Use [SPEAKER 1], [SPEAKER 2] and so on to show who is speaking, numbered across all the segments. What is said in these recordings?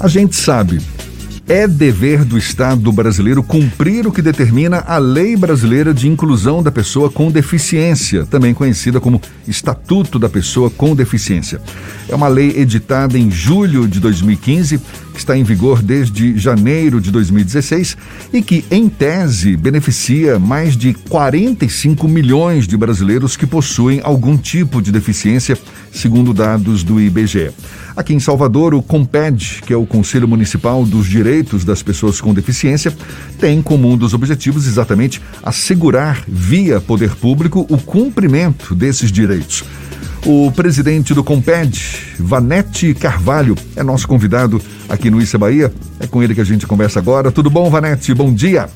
[SPEAKER 1] A gente sabe, é dever do Estado brasileiro cumprir o que determina a Lei Brasileira de Inclusão da Pessoa com Deficiência, também conhecida como Estatuto da Pessoa com Deficiência. É uma lei editada em julho de 2015, que está em vigor desde janeiro de 2016 e que, em tese, beneficia mais de 45 milhões de brasileiros que possuem algum tipo de deficiência, segundo dados do IBGE. Aqui em Salvador, o COMPED, que é o Conselho Municipal dos Direitos das Pessoas com Deficiência, tem como um dos objetivos exatamente assegurar, via poder público, o cumprimento desses direitos. O presidente do Comped, Vanete Carvalho, é nosso convidado aqui no Issa Bahia. É com ele que a gente conversa agora. Tudo bom, Vanete? Bom dia.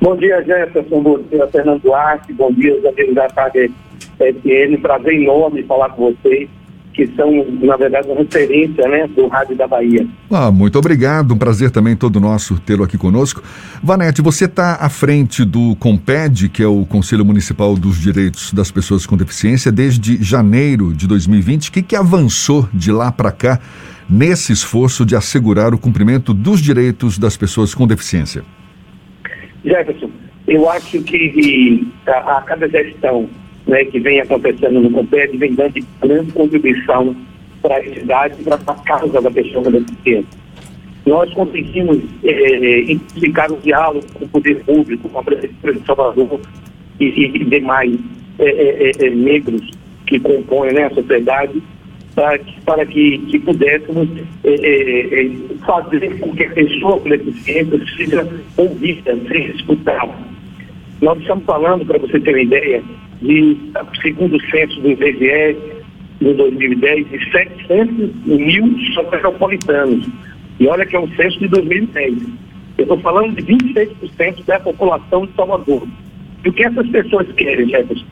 [SPEAKER 2] Bom dia, Jefferson. Bom dia, Fernando Duarte. Bom dia, os amigos da Tarde FM. Prazer enorme falar com vocês que são, na verdade, uma referência né, do Rádio da Bahia.
[SPEAKER 1] Ah, muito obrigado, um prazer também todo nosso tê-lo aqui conosco. Vanete, você está à frente do COMPED, que é o Conselho Municipal dos Direitos das Pessoas com Deficiência, desde janeiro de 2020. O que, que avançou de lá para cá nesse esforço de assegurar o cumprimento dos direitos das pessoas com deficiência?
[SPEAKER 2] Jefferson, eu acho que a, a cada gestão né, que vem acontecendo no Comped vem dando grande contribuição para a entidade e para a causa da pessoa deficiência. Nós conseguimos é, é intensificar o diálogo com o poder público, com a Prefeitura de Salvador e, e demais é, negros que compõem né, a sociedade, para que, para que, que pudéssemos fazer com que a pessoa com deficiência seja ouvida, seja escutada. Nós estamos falando, para você ter uma ideia, de, segundo o censo do IBGE, em 2010, de 700 mil soteropolitanos. E olha que é um censo de 2010. Eu estou falando de 26% da população de Salvador. E o que essas pessoas querem, Jefferson?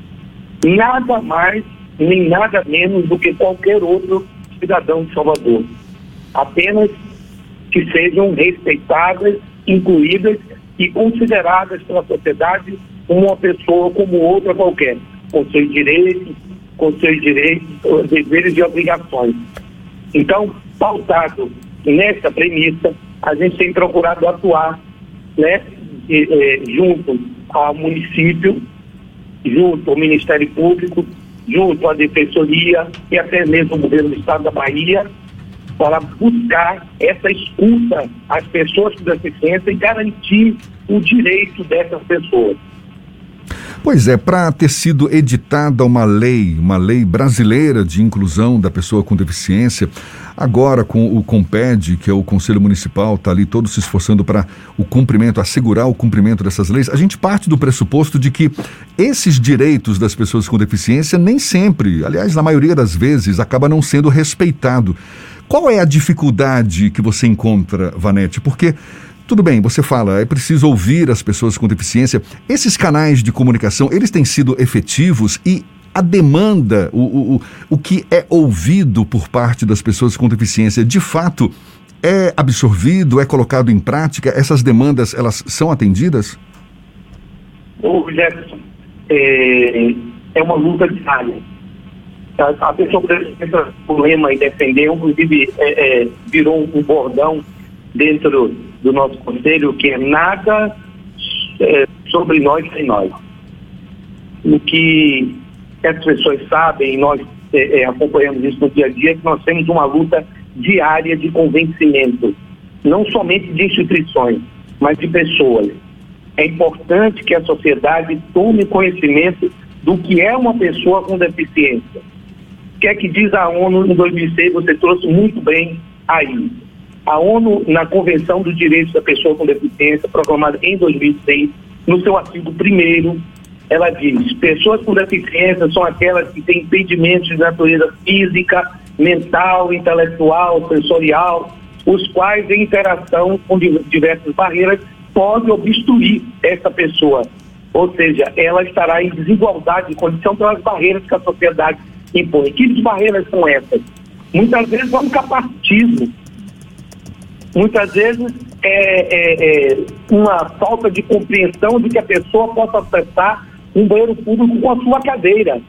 [SPEAKER 2] Nada mais, nem nada menos do que qualquer outro cidadão de Salvador. Apenas que sejam respeitadas, incluídas e consideradas pela sociedade uma pessoa como outra qualquer, com seus direitos, com seus direitos, deveres e obrigações. Então, pautado nessa premissa, a gente tem procurado atuar né, junto ao município, junto ao Ministério Público, junto à Defensoria e até mesmo o governo do Estado da Bahia, para buscar essa escuta às pessoas com deficiência e garantir o direito dessas pessoas.
[SPEAKER 1] Pois é, para ter sido editada uma lei, uma lei brasileira de inclusão da pessoa com deficiência, agora com o COMPED, que é o Conselho Municipal, está ali todo se esforçando para o cumprimento, assegurar o cumprimento dessas leis, a gente parte do pressuposto de que esses direitos das pessoas com deficiência nem sempre, aliás, na maioria das vezes, acaba não sendo respeitado. Qual é a dificuldade que você encontra, Vanete? Porque tudo bem, você fala, é preciso ouvir as pessoas com deficiência. Esses canais de comunicação, eles têm sido efetivos e a demanda, o, o, o que é ouvido por parte das pessoas com deficiência, de fato, é absorvido, é colocado em prática? Essas demandas, elas são atendidas?
[SPEAKER 2] O Jefferson, é, é uma luta diária. A, a pessoa precisa problema e defender, inclusive é, é, virou um bordão dentro do nosso conselho, que é nada é, sobre nós sem nós. O que as pessoas sabem, e nós é, é, acompanhamos isso no dia a dia, é que nós temos uma luta diária de convencimento, não somente de instituições, mas de pessoas. É importante que a sociedade tome conhecimento do que é uma pessoa com deficiência. O que é que diz a ONU em 2006? Você trouxe muito bem aí. A ONU, na Convenção dos Direitos da Pessoa com Deficiência, proclamada em 2006, no seu artigo 1 ela diz: pessoas com deficiência são aquelas que têm impedimentos de natureza física, mental, intelectual, sensorial, os quais, em interação com diversas barreiras, podem obstruir essa pessoa. Ou seja, ela estará em desigualdade de condição pelas barreiras que a sociedade impõe. Que barreiras são essas? Muitas vezes é um capacitismo muitas vezes é, é, é, uma falta de compreensão de que a pessoa possa acessar um banheiro público com a sua cadeira.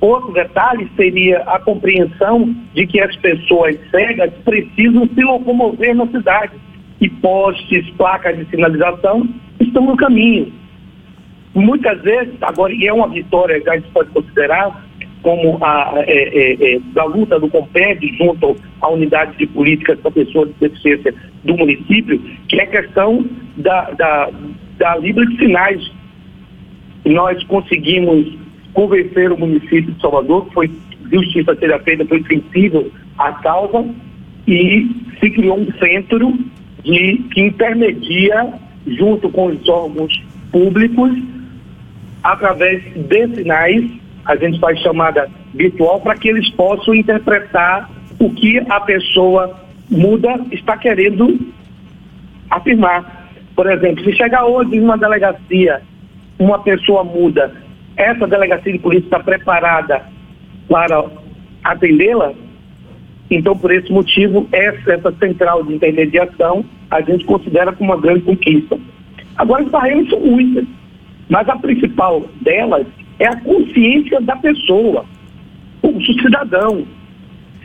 [SPEAKER 2] Outro detalhe seria a compreensão de que as pessoas cegas precisam se locomover na cidade. E postes, placas de sinalização estão no caminho. Muitas vezes, agora, e é uma vitória que a gente pode considerar, como a é, é, é, da luta do Comped junto à unidade de políticas para pessoas de deficiência do município, que é a questão da, da, da Libra de Sinais. Nós conseguimos convencer o município de Salvador, que foi justiça seja feita, foi sensível à causa, e se criou um centro de, que intermedia, junto com os órgãos públicos, através de sinais, a gente faz chamada virtual, para que eles possam interpretar o que a pessoa muda está querendo afirmar. Por exemplo, se chegar hoje em uma delegacia, uma pessoa muda essa delegacia de polícia está preparada para atendê-la, então, por esse motivo, essa, central de intermediação a gente considera como uma grande conquista. Agora, as barreiras são muitas, mas a principal delas é a consciência da pessoa, o cidadão.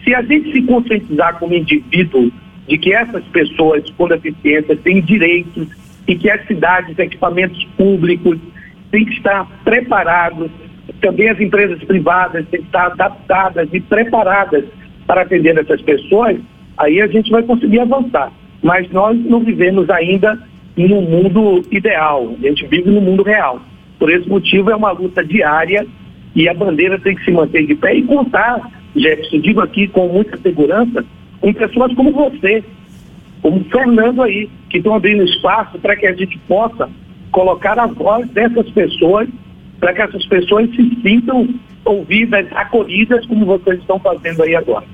[SPEAKER 2] Se a gente se conscientizar como indivíduo de que essas pessoas com deficiência têm direitos e que as cidades, equipamentos públicos, tem que estar preparados, também as empresas privadas têm que estar adaptadas e preparadas para atender essas pessoas, aí a gente vai conseguir avançar. Mas nós não vivemos ainda no mundo ideal, a gente vive no mundo real. Por esse motivo é uma luta diária e a bandeira tem que se manter de pé e contar, Jefferson, digo aqui com muita segurança, com pessoas como você, como Fernando aí, que estão abrindo espaço para que a gente possa colocar a voz dessas pessoas para que essas pessoas se sintam ouvidas, acolhidas, como vocês estão fazendo aí agora.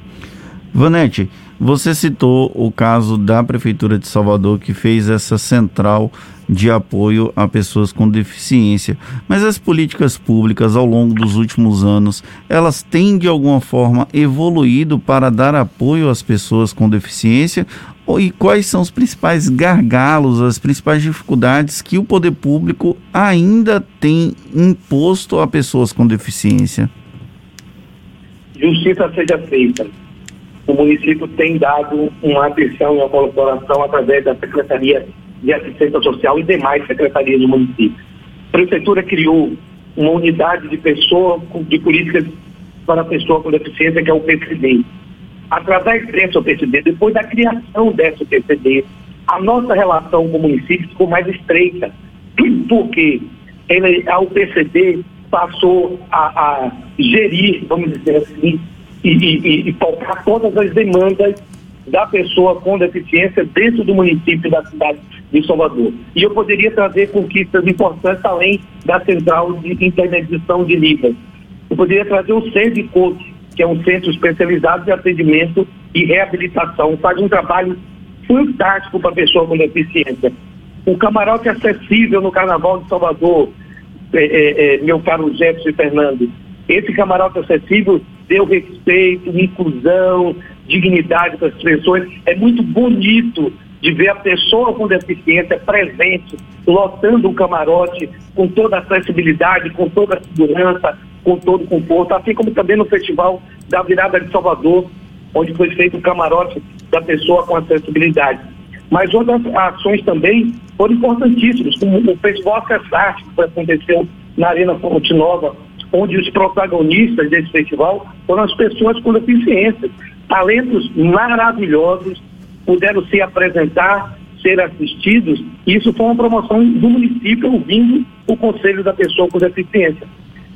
[SPEAKER 3] Vanete, você citou o caso da Prefeitura de Salvador que fez essa central de apoio a pessoas com deficiência. Mas as políticas públicas ao longo dos últimos anos, elas têm de alguma forma evoluído para dar apoio às pessoas com deficiência e quais são os principais gargalos, as principais dificuldades que o poder público ainda tem imposto a pessoas com deficiência?
[SPEAKER 2] Justiça seja feita. O município tem dado uma atenção e uma colaboração através da Secretaria de Assistência Social e demais secretarias do município. A Prefeitura criou uma unidade de pessoa, de políticas para pessoa com deficiência, que é o PCD através desse OPCD, depois da criação desse OPCD, a nossa relação com o município ficou mais estreita, porque ele, a UPCD passou a, a, gerir, vamos dizer assim, e, e, e tocar todas as demandas da pessoa com deficiência dentro do município da cidade de Salvador. E eu poderia trazer conquistas importantes além da central de intermediação de Libras. Eu poderia trazer o centro de coach, que é um centro especializado de atendimento e reabilitação, faz um trabalho fantástico para a pessoa com deficiência. O camarote acessível no Carnaval de Salvador, é, é, é, meu caro Jefferson Fernando, esse camarote acessível deu respeito, inclusão, dignidade para as pessoas. É muito bonito de ver a pessoa com deficiência presente, lotando o camarote com toda a acessibilidade, com toda a segurança, com todo o conforto, assim como também no Festival da Virada de Salvador, onde foi feito o camarote da pessoa com acessibilidade. Mas outras ações também foram importantíssimas, como o Festival Acessarte, que aconteceu na Arena Fonte Nova, onde os protagonistas desse festival foram as pessoas com deficiência. Talentos maravilhosos puderam se apresentar, ser assistidos, isso foi uma promoção do município ouvindo o Conselho da Pessoa com Deficiência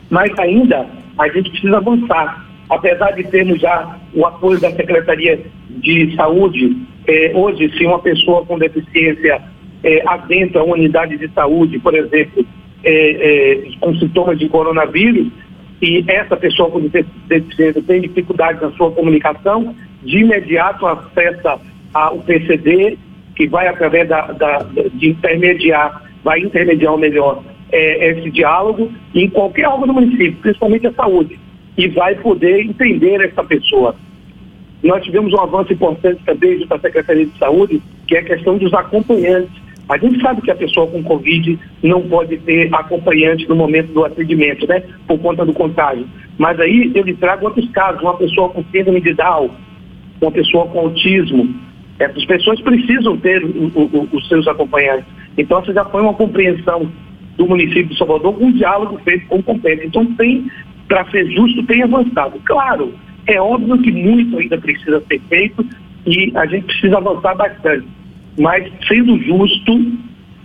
[SPEAKER 2] mas ainda a gente precisa avançar. Apesar de termos já o apoio da Secretaria de Saúde, eh, hoje, se uma pessoa com deficiência eh, adentra uma unidade de saúde, por exemplo, eh, com sintomas de coronavírus, e essa pessoa com deficiência tem dificuldade na sua comunicação, de imediato acessa ao PCD, que vai através da, da, de intermediar, vai intermediar o melhor é, esse diálogo em qualquer órgão do município, principalmente a saúde, e vai poder entender essa pessoa. Nós tivemos um avanço importante também à Secretaria de Saúde, que é a questão dos acompanhantes. A gente sabe que a pessoa com Covid não pode ter acompanhante no momento do atendimento, né? Por conta do contágio. Mas aí eu lhe trago outros casos, uma pessoa com síndrome de Down, uma pessoa com autismo. Essas pessoas precisam ter o, o, os seus acompanhantes. Então, essa já foi uma compreensão do município de Salvador um diálogo feito com o competente. Então, tem, para ser justo, tem avançado. Claro, é óbvio que muito ainda precisa ser feito e a gente precisa avançar bastante. Mas, sendo justo,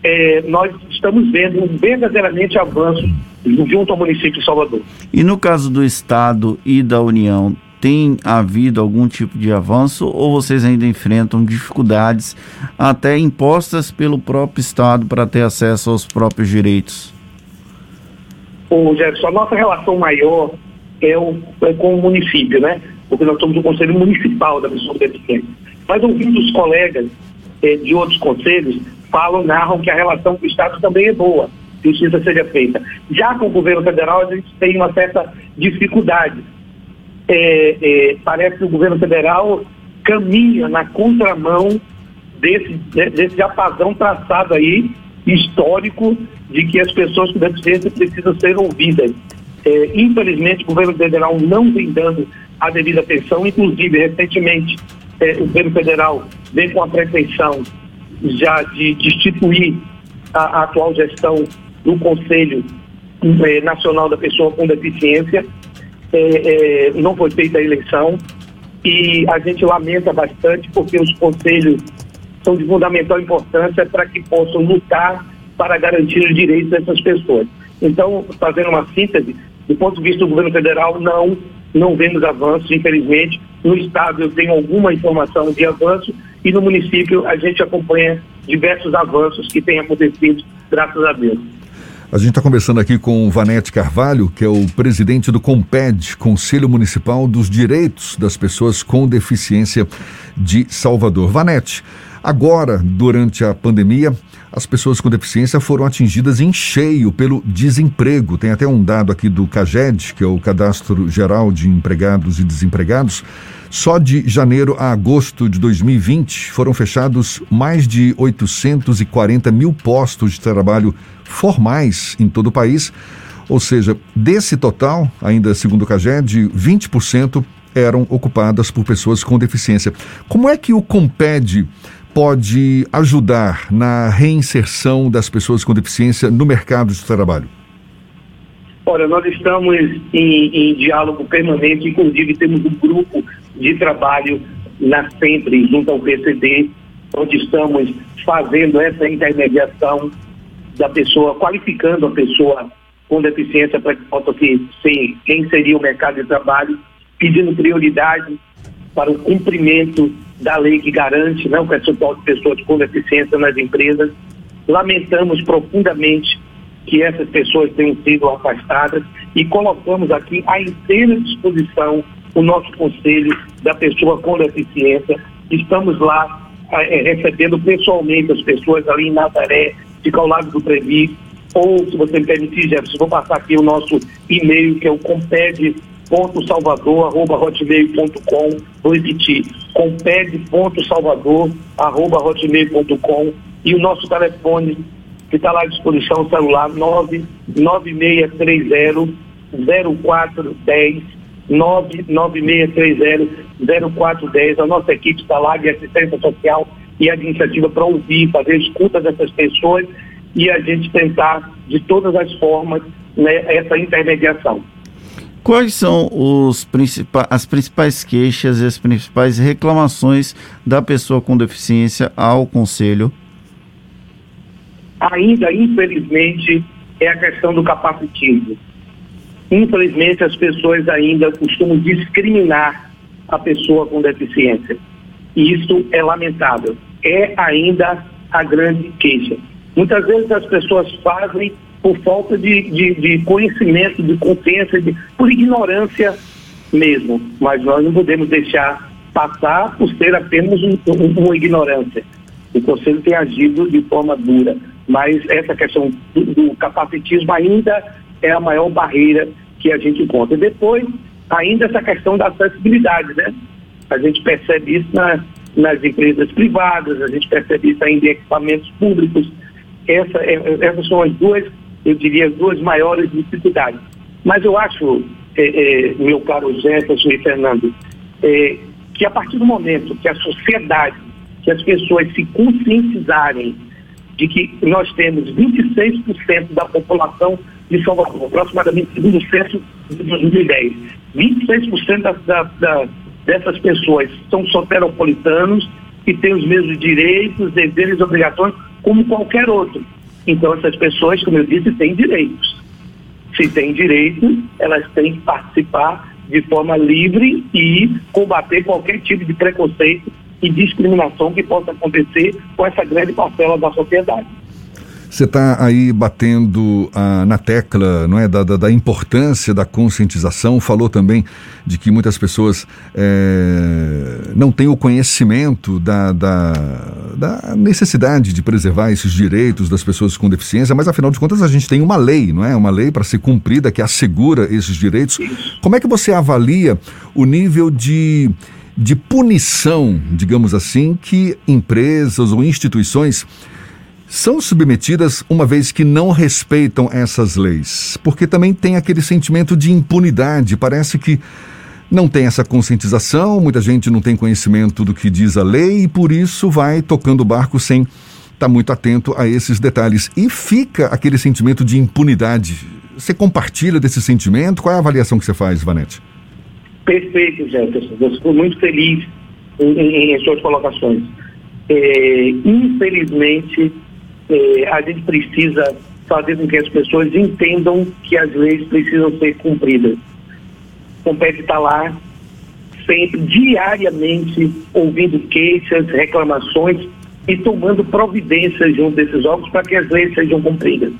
[SPEAKER 2] é, nós estamos vendo verdadeiramente avanço junto ao município de Salvador.
[SPEAKER 3] E no caso do Estado e da União, tem havido algum tipo de avanço ou vocês ainda enfrentam dificuldades até impostas pelo próprio Estado para ter acesso aos próprios direitos?
[SPEAKER 2] Ô Jefferson, a nossa relação maior é, o, é com o município, né? Porque nós somos o Conselho Municipal da Pessoa Deficiente. Mas ouvindo os colegas eh, de outros conselhos, falam, narram que a relação com o Estado também é boa, precisa ser feita. Já com o governo federal, a gente tem uma certa dificuldade. É, é, parece que o governo federal caminha na contramão desse, desse apagão traçado aí, histórico, de que as pessoas com deficiência precisam ser ouvidas. É, infelizmente, o governo federal não vem dando a devida atenção, inclusive, recentemente, é, o governo federal vem com a pretensão já de destituir a, a atual gestão do Conselho é, Nacional da Pessoa com Deficiência. É, é, não foi feita a eleição e a gente lamenta bastante porque os conselhos são de fundamental importância para que possam lutar para garantir os direitos dessas pessoas. Então, fazendo uma síntese, do ponto de vista do governo federal, não, não vemos avanços, infelizmente. No estado eu tenho alguma informação de avanço e no município a gente acompanha diversos avanços que têm acontecido, graças a Deus.
[SPEAKER 1] A gente está conversando aqui com o Vanete Carvalho, que é o presidente do COMPED, Conselho Municipal dos Direitos das Pessoas com Deficiência de Salvador. Vanete, agora, durante a pandemia, as pessoas com deficiência foram atingidas em cheio pelo desemprego. Tem até um dado aqui do CAGED, que é o Cadastro Geral de Empregados e Desempregados. Só de janeiro a agosto de 2020 foram fechados mais de 840 mil postos de trabalho formais em todo o país. Ou seja, desse total, ainda segundo o CAGED, 20% eram ocupadas por pessoas com deficiência. Como é que o Comped pode ajudar na reinserção das pessoas com deficiência no mercado de trabalho?
[SPEAKER 2] Olha, nós estamos em, em diálogo permanente, inclusive temos um grupo de trabalho na Sempre, junto ao PCD, onde estamos fazendo essa intermediação da pessoa, qualificando a pessoa com deficiência para que possa se, se inserir o mercado de trabalho, pedindo prioridade para o cumprimento da lei que garante né, o percentual de pessoas com deficiência nas empresas. Lamentamos profundamente que essas pessoas tenham sido afastadas e colocamos aqui à inteira disposição o nosso conselho da pessoa com deficiência. Estamos lá é, recebendo pessoalmente as pessoas ali em Nazaré, fica ao lado do Previ, ou se você me permitir, Jefferson, vou passar aqui o nosso e-mail, que é o comped comped.salvador.hotmail.com Vou repetir, comped.salvador.hotmail.com e o nosso telefone que está lá à disposição, celular 99630 0410 99630 0410. A nossa equipe está lá de assistência social e a iniciativa para ouvir, fazer escuta dessas pessoas e a gente tentar, de todas as formas, né, essa intermediação.
[SPEAKER 3] Quais são os principais, as principais queixas e as principais reclamações da pessoa com deficiência ao Conselho?
[SPEAKER 2] Ainda, infelizmente, é a questão do capacitismo. Infelizmente, as pessoas ainda costumam discriminar a pessoa com deficiência. E isso é lamentável. É ainda a grande queixa. Muitas vezes as pessoas fazem por falta de, de, de conhecimento, de consciência, de, por ignorância mesmo. Mas nós não podemos deixar passar por ser apenas um, um, uma ignorância. O Conselho tem agido de forma dura, mas essa questão do, do capacitismo ainda é a maior barreira que a gente encontra. E depois, ainda essa questão da acessibilidade, né? A gente percebe isso na, nas empresas privadas, a gente percebe isso ainda em equipamentos públicos. Essa, é, essas são as duas, eu diria, as duas maiores dificuldades. Mas eu acho, é, é, meu caro Jefferson e Fernando, é, que a partir do momento que a sociedade, que as pessoas se conscientizarem de que nós temos 26% da população de Salvador, aproximadamente segundo o censo de 2010, 26% da, da, da, dessas pessoas são soteropolitanos e têm os mesmos direitos, deveres e obrigações como qualquer outro. Então essas pessoas, como eu disse, têm direitos. Se têm direitos, elas têm que participar de forma livre e combater qualquer tipo de preconceito e discriminação que possa acontecer com essa grande parcela da sociedade.
[SPEAKER 1] Você está aí batendo ah, na tecla não é, da, da, da, importância da conscientização, falou também de que muitas pessoas é, não têm o conhecimento da, da, da, necessidade de preservar esses direitos das pessoas com deficiência, mas afinal de contas a gente tem uma lei, não é? Uma lei para ser cumprida que assegura esses direitos. Como é que você avalia o nível de de punição, digamos assim, que empresas ou instituições são submetidas uma vez que não respeitam essas leis. Porque também tem aquele sentimento de impunidade. Parece que não tem essa conscientização, muita gente não tem conhecimento do que diz a lei e por isso vai tocando o barco sem estar tá muito atento a esses detalhes. E fica aquele sentimento de impunidade. Você compartilha desse sentimento? Qual é a avaliação que você faz, Vanete?
[SPEAKER 2] Perfeito, Jefferson. Eu fico muito feliz em, em, em suas colocações. É, infelizmente, é, a gente precisa fazer com que as pessoas entendam que as leis precisam ser cumpridas. Compete estar lá sempre, diariamente, ouvindo queixas, reclamações e tomando providências junto desses órgãos para que as leis sejam cumpridas.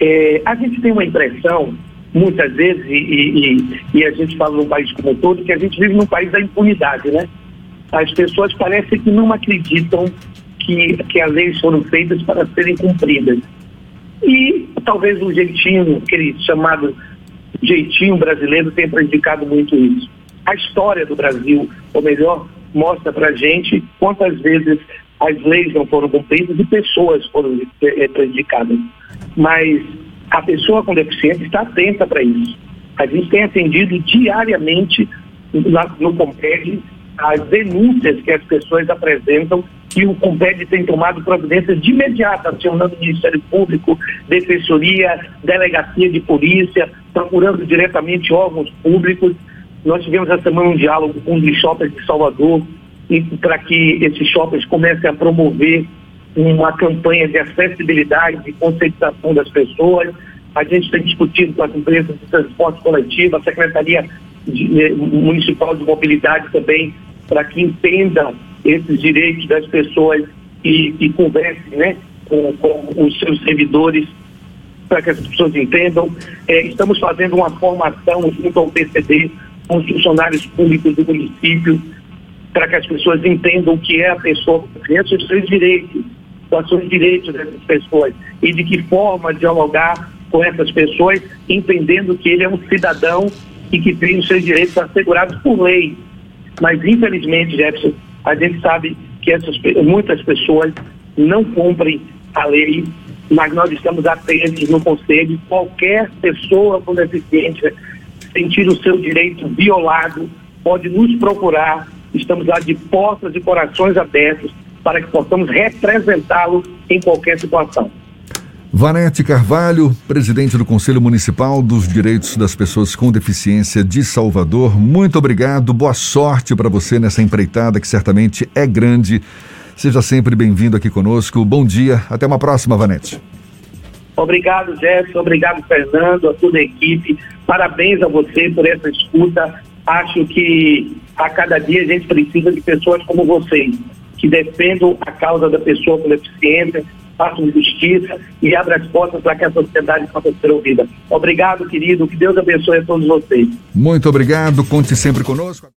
[SPEAKER 2] É, a gente tem uma impressão muitas vezes, e, e, e, a gente fala num país como um todo, que a gente vive num país da impunidade, né? As pessoas parecem que não acreditam que, que as leis foram feitas para serem cumpridas. E talvez o jeitinho, aquele chamado jeitinho brasileiro, tenha prejudicado muito isso. A história do Brasil, ou melhor, mostra para gente quantas vezes as leis não foram cumpridas e pessoas foram eh, prejudicadas. Mas a pessoa com deficiência está atenta para isso. A gente tem atendido diariamente no Comped as denúncias que as pessoas apresentam e o Comped tem tomado providências de imediato, acionando o Ministério Público, Defensoria, Delegacia de Polícia, procurando diretamente órgãos públicos. Nós tivemos essa semana um diálogo com os shoppers de Salvador para que esses shoppers comecem a promover uma campanha de acessibilidade, de conscientização das pessoas. A gente tem discutido com as empresas de transporte coletivo, a Secretaria de, eh, Municipal de Mobilidade também, para que entenda esses direitos das pessoas e, e converse né, com, com, os seus servidores para que as pessoas entendam. É, estamos fazendo uma formação junto ao PCD com os funcionários públicos do município para que as pessoas entendam o que é a pessoa, conheça os seus direitos, quais são os direitos dessas pessoas e de que forma dialogar com essas pessoas, entendendo que ele é um cidadão e que tem os seus direitos assegurados por lei. Mas, infelizmente, Jefferson, a gente sabe que essas, muitas pessoas não cumprem a lei, mas nós estamos atentos no Conselho. Qualquer pessoa com deficiência sentir o seu direito violado, pode nos procurar. Estamos lá de portas e corações abertos para que possamos representá-lo em qualquer situação.
[SPEAKER 1] Vanete Carvalho, presidente do Conselho Municipal dos Direitos das Pessoas com Deficiência de Salvador, muito obrigado, boa sorte para você nessa empreitada que certamente é grande. Seja sempre bem-vindo aqui conosco. Bom dia, até uma próxima, Vanete.
[SPEAKER 2] Obrigado, Jefferson, obrigado, Fernando, a toda a equipe. Parabéns a você por essa escuta. Acho que a cada dia a gente precisa de pessoas como vocês que defendam a causa da pessoa com deficiência, façam justiça e abram as portas para que a sociedade possa ser ouvida. Obrigado, querido. Que Deus abençoe a todos vocês.
[SPEAKER 1] Muito obrigado. Conte sempre conosco.